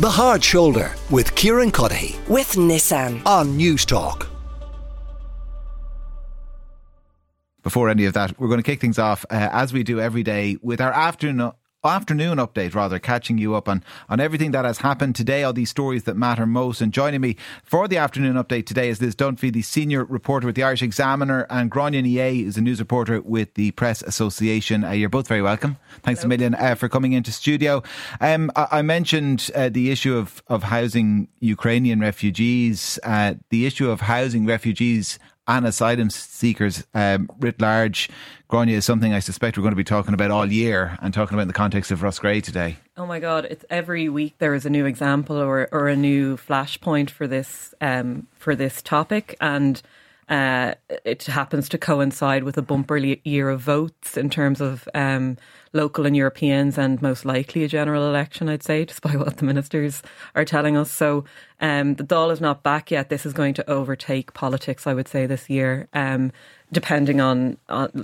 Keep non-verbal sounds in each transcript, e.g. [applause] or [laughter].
The Hard Shoulder with Kieran Cuddihy with Nissan. on News Talk. before any of that, we're going to kick things off uh, as we do every day with our afternoon afternoon update rather catching you up on on everything that has happened. Today all these stories that matter most. And joining me for the afternoon update today is Liz Dunphy the senior reporter with the Irish Examiner and Gráinne Ní Aodha is a news reporter with the Press Association. Uh, you're both very welcome. Thanks Hello. a million uh, for coming into studio. Um, I, I, mentioned uh, the issue of of housing Ukrainian refugees. Uh, the issue of housing refugees and asylum seekers um, writ large, Gráinne, is something I suspect we're going to be talking about all year and talking about in the context of Roscrea today. Oh my God! It's every week there is a new example or or a new flashpoint for this um, for this topic, and uh, it happens to coincide with a bumper year of votes in terms of um, local and Europeans, and most likely a general election, I'd say, [laughs] despite what the ministers are telling us. So um, the Dáil is not back yet. This is going to overtake politics, I would say, this year. Um, depending on,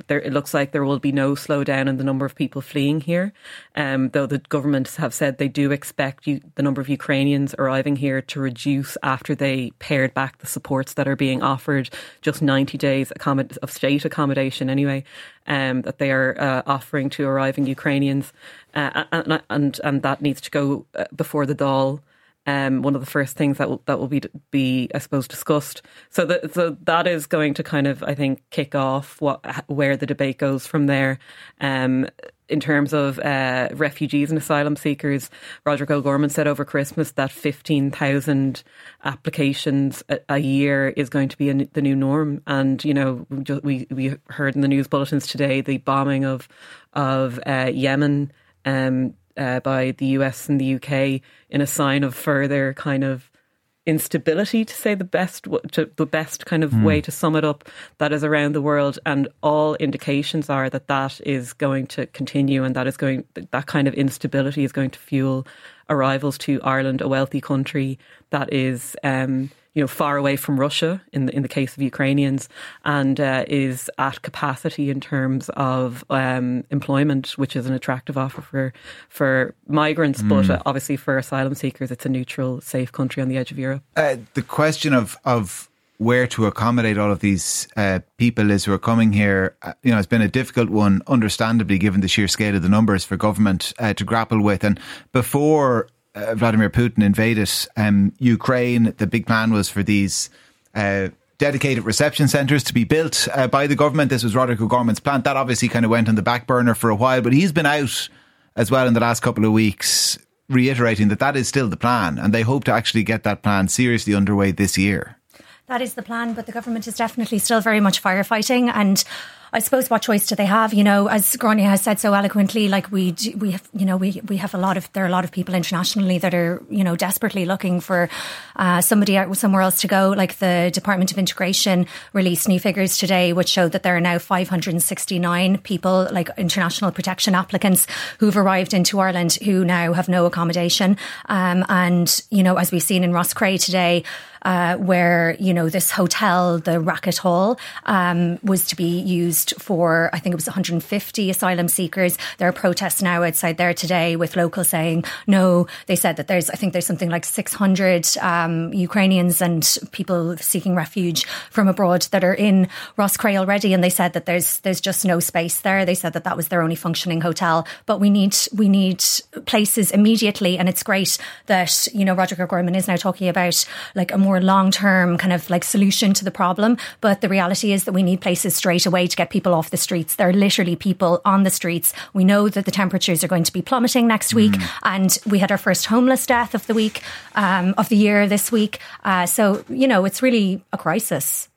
there, it looks like there will be no slowdown in the number of people fleeing here. Um, though the governments have said they do expect you, the number of Ukrainians arriving here to reduce after they pared back the supports that are being offered. Just ninety days of state accommodation, anyway, um, that they are uh, offering to arriving Ukrainians, uh, and, and and that needs to go uh, before the Dáil um, one of the first things that will that will be be I suppose discussed. So that so that is going to kind of I think kick off what where the debate goes from there. Um, in terms of uh, refugees and asylum seekers, Roderick O'Gorman said over Christmas that 15,000 applications a, a, year is going to be a, the new norm. And, you know, we, we heard in the news bulletins today the bombing of, of uh, Yemen um, uh, by the US and the UK in a sign of further kind of instability to say the best to the best kind of mm. way to sum it up that is around the world and all indications are that that is going to continue and that is going that kind of instability is going to fuel arrivals to Ireland a wealthy country that is um, you know, far away from Russia in the, in the case of Ukrainians, and uh, is at capacity in terms of um, employment, which is an attractive offer for for migrants, mm. but uh, obviously for asylum seekers, it's a neutral, safe country on the edge of Europe. Uh, the question of of where to accommodate all of these uh, people is who are coming here, uh, you know, it's been a difficult one, understandably, given the sheer scale of the numbers for government uh, to grapple with. And before uh, Vladimir Putin invaded um, Ukraine, the big plan was for these uh, dedicated reception centres to be built uh, by the government. This was Roderick O'Gorman's plan. That obviously kind of went on the back burner for a while, but he's been out as well in the last couple of weeks reiterating that that is still the plan and they hope to actually get that plan seriously underway this year. That is the plan, but the government is definitely still very much firefighting and I suppose what choice do they have? You know, as Gráinne has said so eloquently, like we we have, you know, we we have a lot of there are a lot of people internationally that are you know desperately looking for uh, somebody out somewhere else to go. Like the Department of Integration released new figures today, which showed that there are now 569 people, like international protection applicants, who've arrived into Ireland who now have no accommodation. Um, and you know, as we've seen in Roscrea today uh, where you know this hotel, the Racket Hall, um, was to be used for I think it was 150 asylum seekers. There are protests now outside there today with locals saying no. They said that there's I think there's something like 600 um, Ukrainians and people seeking refuge from abroad that are in Roscrea already, and they said that there's there's just no space there. They said that that was their only functioning hotel, but we need we need places immediately, and it's great that you know Roger O'Gorman is now talking about like a more more long term kind of like solution to the problem. But the reality is that we need places straight away to get people off the streets. There are literally people on the streets. We know that the temperatures are going to be plummeting next week, mm. and we had our first homeless death of the week um, of the year this week. Uh, so you know, it's really a crisis.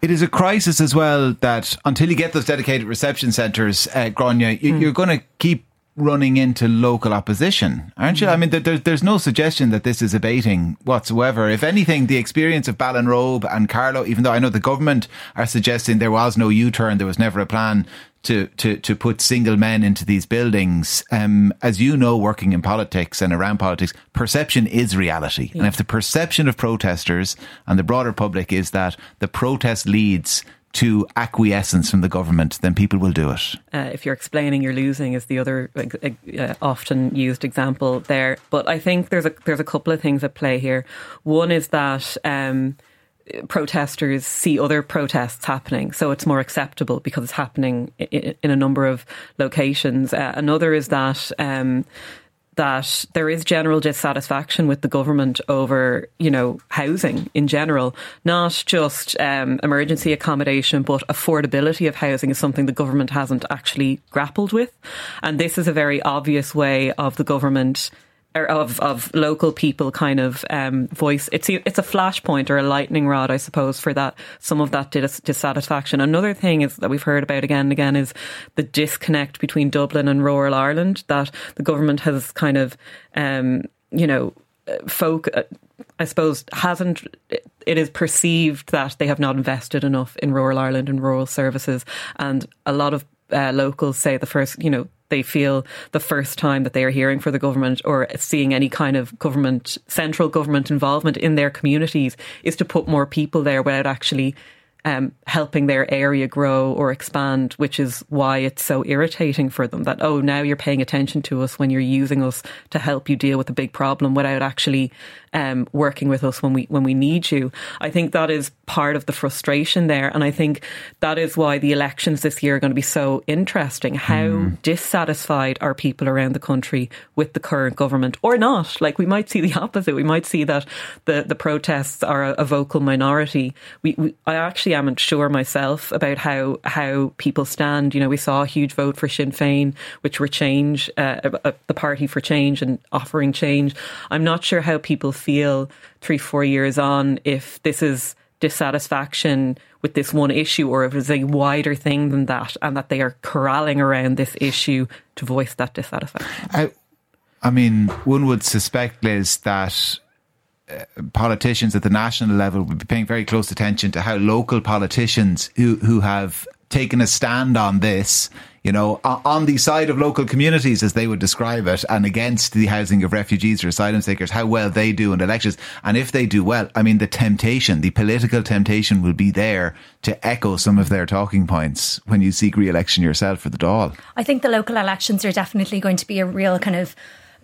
It is a crisis as well that until you get those dedicated reception centres, uh, Gráinne, you, mm. you're going to keep running into local opposition, aren't you? I mean, there, there's no suggestion that this is abating whatsoever. If anything, the experience of Ballinrobe and Carlow, even though I know the government are suggesting there was no U-turn, there was never a plan to, to, to put single men into these buildings. Um, as you know, working in politics and around politics, perception is reality. Yeah. And if the perception of protesters and the broader public is that the protest leads to acquiescence from the government, then people will do it. Uh, if you're explaining, you're losing is the other uh, often used example there. But I think there's a there's a couple of things at play here. One is that. Um, protesters see other protests happening, so it's more acceptable because it's happening in, a number of locations. Uh, another is that um, that there is general dissatisfaction with the government over, you know, housing in general, not just um, emergency accommodation, but affordability of housing is something the government hasn't actually grappled with. And this is a very obvious way of the government of of local people kind of um, voice. It's it's a flashpoint or a lightning rod, I suppose, for that some of that dis- dissatisfaction. Another thing is that we've heard about again and again is the disconnect between Dublin and rural Ireland. That the government has kind of, um, you know, folk. Uh, I suppose hasn't it is perceived that they have not invested enough in rural Ireland and rural services, and a lot of uh, locals say the first, you know, they feel the first time that they are hearing for the government or seeing any kind of government, central government involvement in their communities is to put more people there without actually um, helping their area grow or expand, which is why it's so irritating for them that, oh, now you're paying attention to us when you're using us to help you deal with a big problem without actually um, working with us when we when we need you. I think that is part of the frustration there, and I think that is why the elections this year are going to be so interesting. How mm. dissatisfied are people around the country with the current government, or not? Like we might see the opposite. We might see that the the protests are a, a vocal minority. We, we, I actually am not sure myself about how how people stand. You know, we saw a huge vote for Sinn Féin, which were change, uh, uh, the party for change and offering change. I'm not sure how people feel three, four years on if this is dissatisfaction with this one issue or if it's a wider thing than that and that they are corralling around this issue to voice that dissatisfaction. I, I mean, one would suspect, Liz, that uh, politicians at the national level would be paying very close attention to how local politicians who, who have taken a stand on this you know, on the side of local communities, as they would describe it, and against the housing of refugees or asylum seekers, how well they do in elections. And if they do well, I mean, the temptation, the political temptation will be there to echo some of their talking points when you seek re election yourself for the Dáil. I think the local elections are definitely going to be a real kind of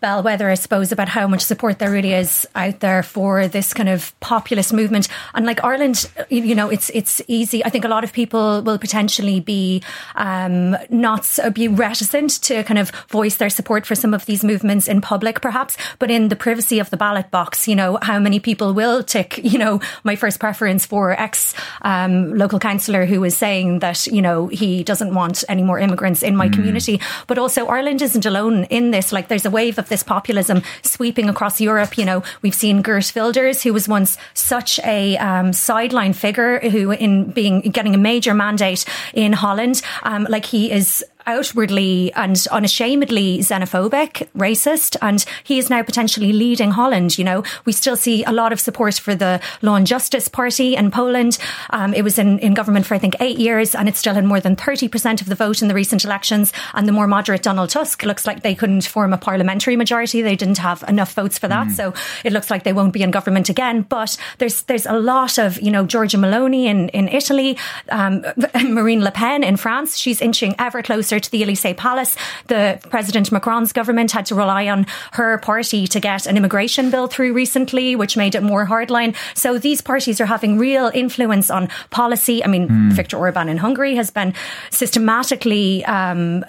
bellwether, I suppose, about how much support there really is out there for this kind of populist movement. And like Ireland, you know, it's it's easy. I think a lot of people will potentially be um, not be reticent to kind of voice their support for some of these movements in public, perhaps, but in the privacy of the ballot box, you know, how many people will tick, you know, my first preference for ex um, local councillor who is saying that you know he doesn't want any more immigrants in my mm. community, but also Ireland isn't alone in this. Like there's a wave of this populism sweeping across Europe. You know, we've seen Geert Wilders, who was once such a um, sideline figure, who in being getting a major mandate in Holland, um, like he is outwardly and unashamedly xenophobic, racist, and he is now potentially leading Holland. You know, we still see a lot of support for the Law and Justice Party in Poland. Um, it was in, in government for, I think, eight years, and it still had more than 30% of the vote in the recent elections. And the more moderate Donald Tusk looks like they couldn't form a parliamentary majority. They didn't have enough votes for that. Mm. So it looks like they won't be in government again. But there's there's a lot of, you know, Giorgia Meloni in, in Italy, um, [laughs] Marine Le Pen in France. She's inching ever closer closer to the Elysee Palace. The President Macron's government had to rely on her party to get an immigration bill through recently, which made it more hardline. So these parties are having real influence on policy. I mean, mm. Viktor Orban in Hungary has been systematically um,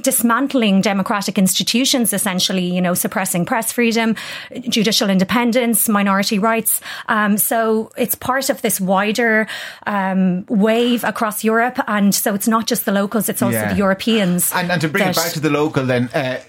dismantling democratic institutions, essentially, you know, suppressing press freedom, judicial independence, minority rights. Um, so it's part of this wider um, wave across Europe. And so it's not just the locals, it's also yeah. the Europeans. And, and to bring that, it back to the local then, uh,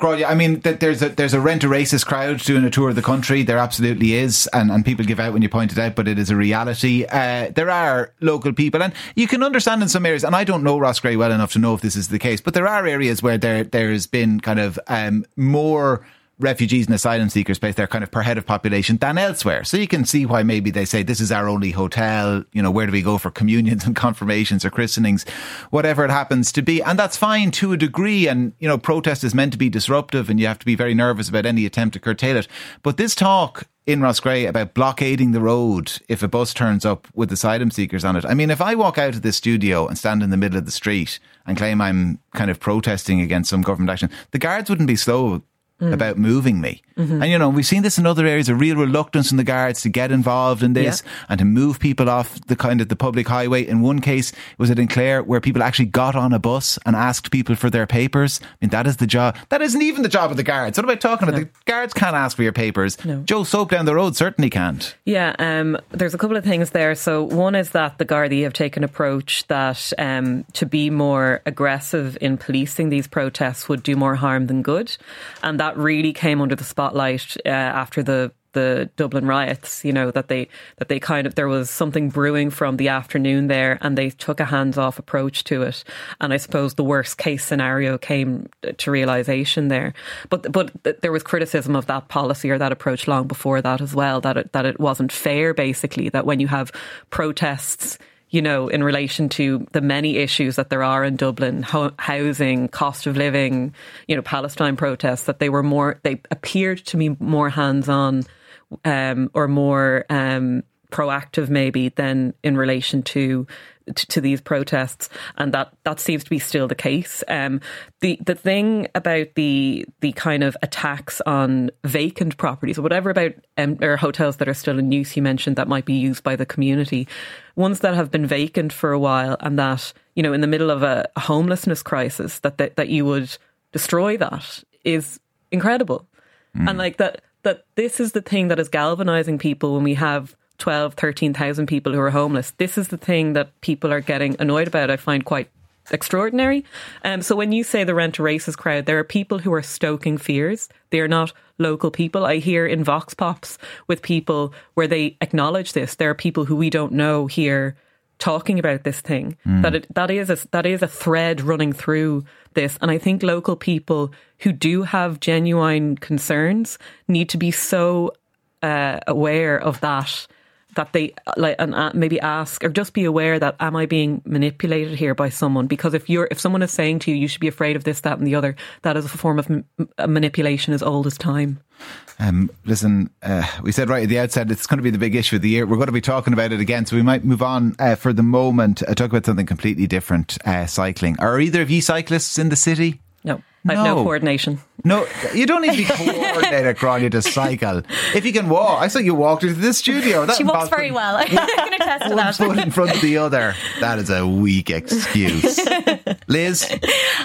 I mean, there's a there's a rent a racist crowd doing a tour of the country. There absolutely is, and, and people give out when you point it out, but it is a reality. Uh, there are local people, and you can understand in some areas. And I don't know Roscrea well enough to know if this is the case, but there are areas where there there's been kind of um, more refugees and asylum seekers based there kind of per head of population than elsewhere. So you can see why maybe they say this is our only hotel. You know, where do we go for communions and [laughs] confirmations or christenings, whatever it happens to be. And that's fine to a degree. And, you know, protest is meant to be disruptive and you have to be very nervous about any attempt to curtail it. But this talk in Roscrea about blockading the road if a bus turns up with asylum seekers on it. I mean, if I walk out of this studio and stand in the middle of the street and claim I'm kind of protesting against some government action, the guards wouldn't be slow about moving me. And you know, we've seen this in other areas, a real reluctance in the guards to get involved in this Yeah. and to move people off the kind of the public highway. In one case, it was at Clare where people actually got on a bus and asked people for their papers. I mean, that is the job. That isn't even the job of the guards. What am I talking about? The guards can't ask for your papers. Joe Soap down the road certainly can't. Yeah, um, there's a couple of things there. So one is that the Gardaí have taken approach that um, to be more aggressive in policing these protests would do more harm than good, and that really came under the spotlight uh, after the the Dublin riots. You know that they that they kind of there was something brewing from the afternoon there, and they took a hands off approach to it. And I suppose the worst case scenario came to realization there. But but there was criticism of that policy or that approach long before that as well. That it, that it wasn't fair. Basically, that when you have protests you know, in relation to the many issues that there are in Dublin, ho- housing, cost of living, you know, Palestine protests, that they were more, they appeared to me more hands on um, or more um, proactive, maybe, than in relation to. To, to these protests, and that that seems to be still the case. Um, the the thing about the the kind of attacks on vacant properties or whatever about um, or hotels that are still in use, you mentioned that might be used by the community, ones that have been vacant for a while, and that you know in the middle of a, homelessness crisis, that, that that you would destroy that is incredible, and like that that this is the thing that is galvanizing people when we have 12, 13,000 people who are homeless. This is the thing that people are getting annoyed about. I find quite extraordinary. Um, so when you say the rent a races crowd, there are people who are stoking fears. They are not local people. I hear in Vox Pops with people where they acknowledge this. There are people who we don't know here talking about this thing. That it, that is a, that is a thread running through this, and I think local people who do have genuine concerns need to be so uh, aware of that that they like and uh, maybe ask or just be aware that am I being manipulated here by someone? Because if you're if someone is saying to you you should be afraid of this, that, and the other, that is a form of m- manipulation as old as time. Um, listen, uh, we said right at the outset it's going to be the big issue of the year. We're going to be talking about it again, so we might move on uh, for the moment. Uh, talk about something completely different: uh, cycling. Are either of you cyclists in the city? No, I have no No. coordination. No, you don't need to be coordinated, [laughs] Gráinne, to cycle. If you can walk, I saw you walked into the studio. That She walks very well. I can attest to One that. foot in front of the other. That is a weak excuse. [laughs] Liz?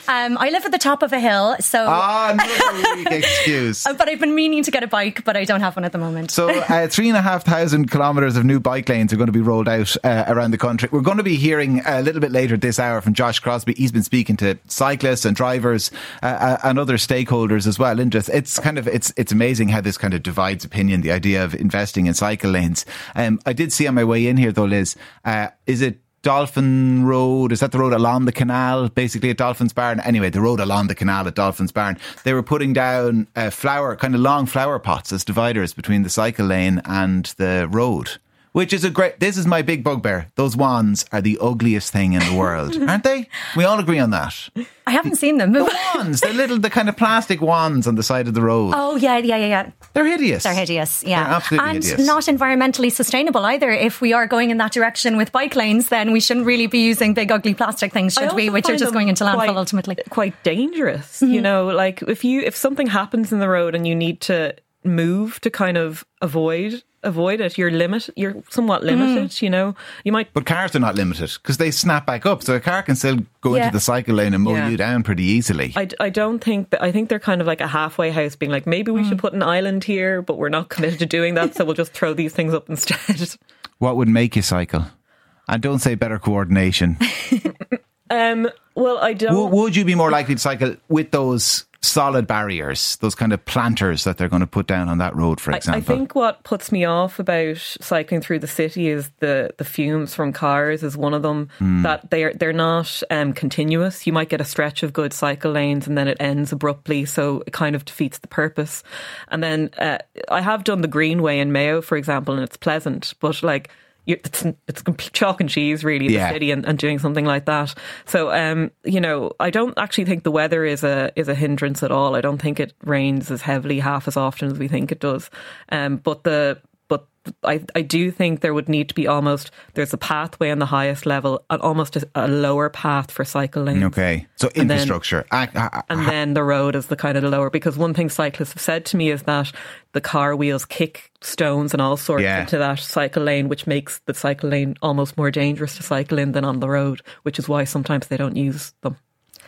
Um, I live at the top of a hill, so. Ah, another weak excuse. [laughs] but I've been meaning to get a bike, but I don't have one at the moment. So, uh, three and a half thousand kilometres of new bike lanes are going to be rolled out uh, around the country. We're going to be hearing a little bit later this hour from Josh Crosby. He's been speaking to cyclists and drivers uh, uh, and other stakeholders as well. And just it's kind of it's it's amazing how this kind of divides opinion. The idea of investing in cycle lanes. Um, I did see on my way in here though, Liz. Uh, is it? Dolphin Road, is that the road along the canal, basically at Dolphin's Barn? Anyway, the road along the canal at Dolphin's Barn. They were putting down uh, flower, kind of long flower pots as dividers between the cycle lane and the road. Which is a great, this is my big bugbear. Those wands are the ugliest thing in the world, [laughs] aren't they? We all agree on that. I haven't seen them. The wands, the little, the kind of plastic wands on the side of the road. Oh, yeah, yeah, yeah, yeah. They're hideous. They're hideous, yeah. They're absolutely and hideous. not environmentally sustainable either. If we are going in that direction with bike lanes, then we shouldn't really be using big, ugly plastic things, should we? Which are just going into landfill quite- ultimately. Quite dangerous, Mm-hmm. you know. Like if you if something happens in the road and you need to move to kind of avoid avoid it, you're limit you're somewhat limited. Mm. You know, you might But cars are not limited because they snap back up. So a car can still go Yeah. into the cycle lane and mow Yeah. you down pretty easily. I, I don't think that I think they're kind of like a halfway house being like maybe we should Mm. put an island here but we're not committed to doing that so we'll just throw these things up instead [laughs] what would make you cycle? And don't say better coordination. [laughs] um well I don't W- would you be more likely to cycle with those solid barriers, those kind of planters that they're going to put down on that road, for I, I think what puts me off about cycling through the city is the, the fumes from cars is one of them. Hmm. That they're they're not um, continuous. You might get a stretch of good cycle lanes and then it ends abruptly, so it kind of defeats the purpose. And then uh, I have done the Greenway in Mayo, for example, and it's pleasant, but like it's it's chalk and cheese really the Yeah. city and, and doing something like that. So um, you know, I don't actually think the weather is a is a hindrance at all. I don't think it rains as heavily half as often as we think it does. Um, but the I, I do think there would need to be almost there's a pathway on the highest level and almost a, a lower path for cycle lanes. Okay. So And then- infrastructure. Ac- a- And then the road is the kind of the lower because one thing cyclists have said to me is that the car wheels kick stones and all sorts Yeah. into that cycle lane, which makes the cycle lane almost more dangerous to cycle in than on the road, which is why sometimes they don't use them.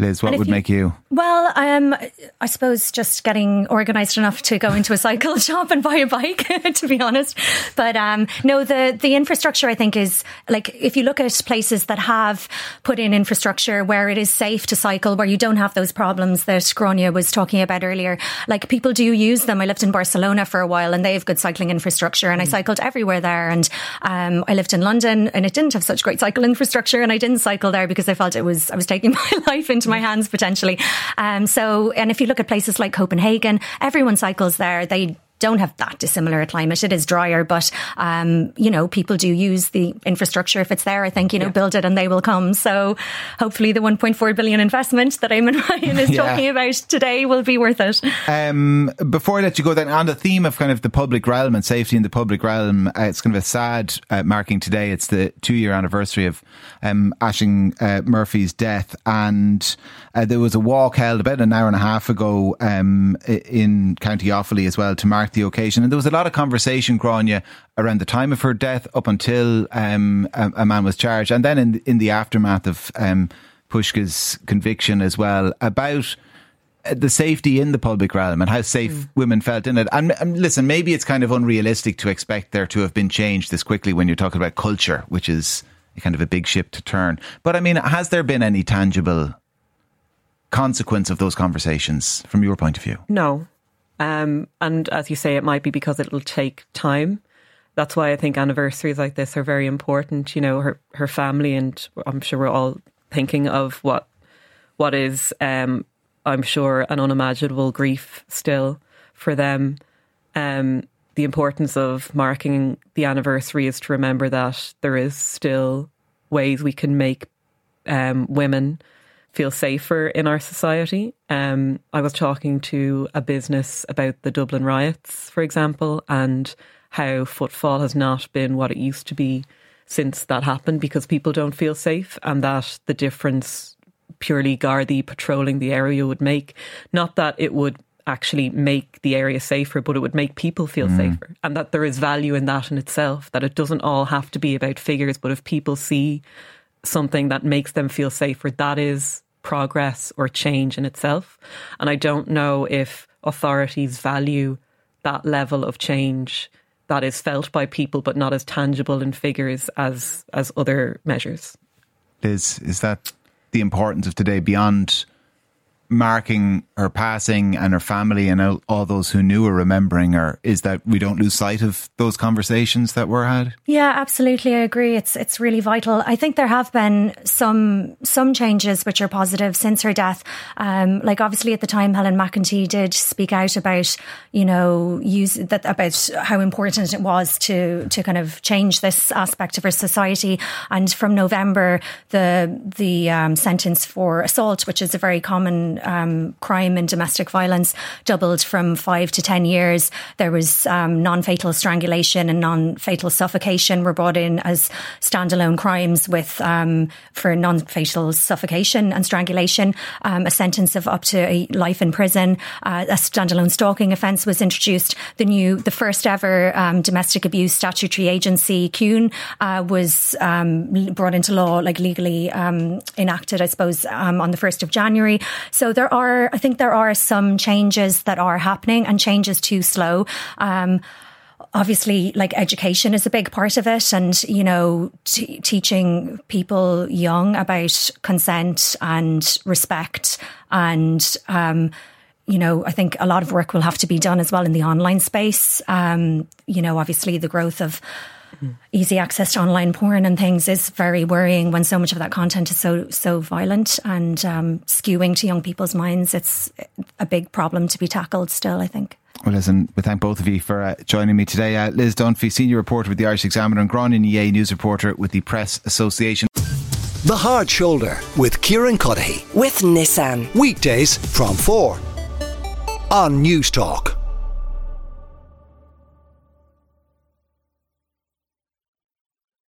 Liz, what would you- make you? Well, um, I suppose just getting organised enough to go into a cycle [laughs] shop and buy a bike, [laughs] to be honest. But um, no, the the infrastructure I think is like if you look at places that have put in infrastructure where it is safe to cycle, where you don't have those problems that Gráinne was talking about earlier. Like people do use them. I lived in Barcelona for a while, and they have good cycling infrastructure, and I cycled everywhere there. And um, I lived in London, and it didn't have such great cycle [laughs] infrastructure, and I didn't cycle there because I felt it was I was taking my life into my hands potentially. Um, so, and if you look at places like Copenhagen, everyone cycles there. They don't have that dissimilar a climate. It is drier, but um, you know, people do use the infrastructure if it's there. I think you know, build it and they will come. So, hopefully, the 1.4 billion investment that Eamon [laughs] Ryan is Yeah. talking about today will be worth it. Um, before I let you go, then on the theme of kind of the public realm and safety in the public realm, uh, it's kind of a sad uh, marking today. It's the two-year anniversary of um, Ashling uh, Murphy's death, and uh, there was a walk held about an hour and a half ago um, in County Offaly as well to mark the occasion. And there was a lot of conversation, Gráinne, around the time of her death up until um, a, a man was charged, and then in in the aftermath of um, Puska's conviction as well about uh, the safety in the public realm and how safe women felt in it. And, and listen, maybe it's kind of unrealistic to expect there to have been change this quickly when you're talking about culture, which is kind of a big ship to turn. But I mean, has there been any tangible consequence of those conversations from your point of view? No. Um, and as you say, it might be because it'll take time. That's why I think anniversaries like this are very important. You know, her her family, and I'm sure we're all thinking of what what is, um, I'm sure, an unimaginable grief still for them. Um, the importance of marking the anniversary is to remember that there is still ways we can make um, women feel safer in our society. Um, I was talking to a business about the Dublin riots, for example, and how footfall has not been what it used to be since that happened because people don't feel safe, and that the difference purely Gardaí patrolling the area would make, not that it would actually make the area safer, but it would make people feel safer, and that there is value in that in itself. That it doesn't all have to be about figures, but if people see something that makes them feel safer, that is progress or change in itself. And I don't know if authorities value that level of change that is felt by people but not as tangible in figures as as other measures. Liz, is that the importance of today beyond marking her passing and her family and all, all those who knew her remembering her? Is that we don't lose sight of those conversations that were had? Yeah, absolutely. I agree. It's it's really vital. I think there have been some some changes which are positive since her death. Um, like obviously at the time, Helen McEntee did speak out about you know use that about how important it was to to kind of change this aspect of our society. And from November, the the um, sentence for assault, which is a very common um, crime and domestic violence, doubled from five to ten years. There was um, non-fatal strangulation and non-fatal suffocation were brought in as standalone crimes with um, for non-fatal suffocation and strangulation, um, a sentence of up to a life in prison. Uh, a standalone stalking offence was introduced. The new, the first ever um, domestic abuse statutory agency, Cuan, uh, was um, brought into law, like legally enacted, I suppose, on the first of January. So there are, I think, there are some changes that are happening, and changes too slow. Um, obviously like education is a big part of it and you know t- teaching people young about consent and respect and um you know, I think a lot of work will have to be done as well in the online space. Um, you know, obviously the growth of easy access to online porn and things is very worrying when so much of that content is so so violent and um, skewing to young people's minds. It's a big problem to be tackled still, I think. Well, listen, we thank both of you for uh, joining me today. Uh, Liz Dunphy, senior reporter with the Irish Examiner, and Gráinne Ní Aodha, news reporter with the Press Association. The Hard Shoulder with Kieran Cuddihy. With Nissan. Weekdays from 4 on News Talk.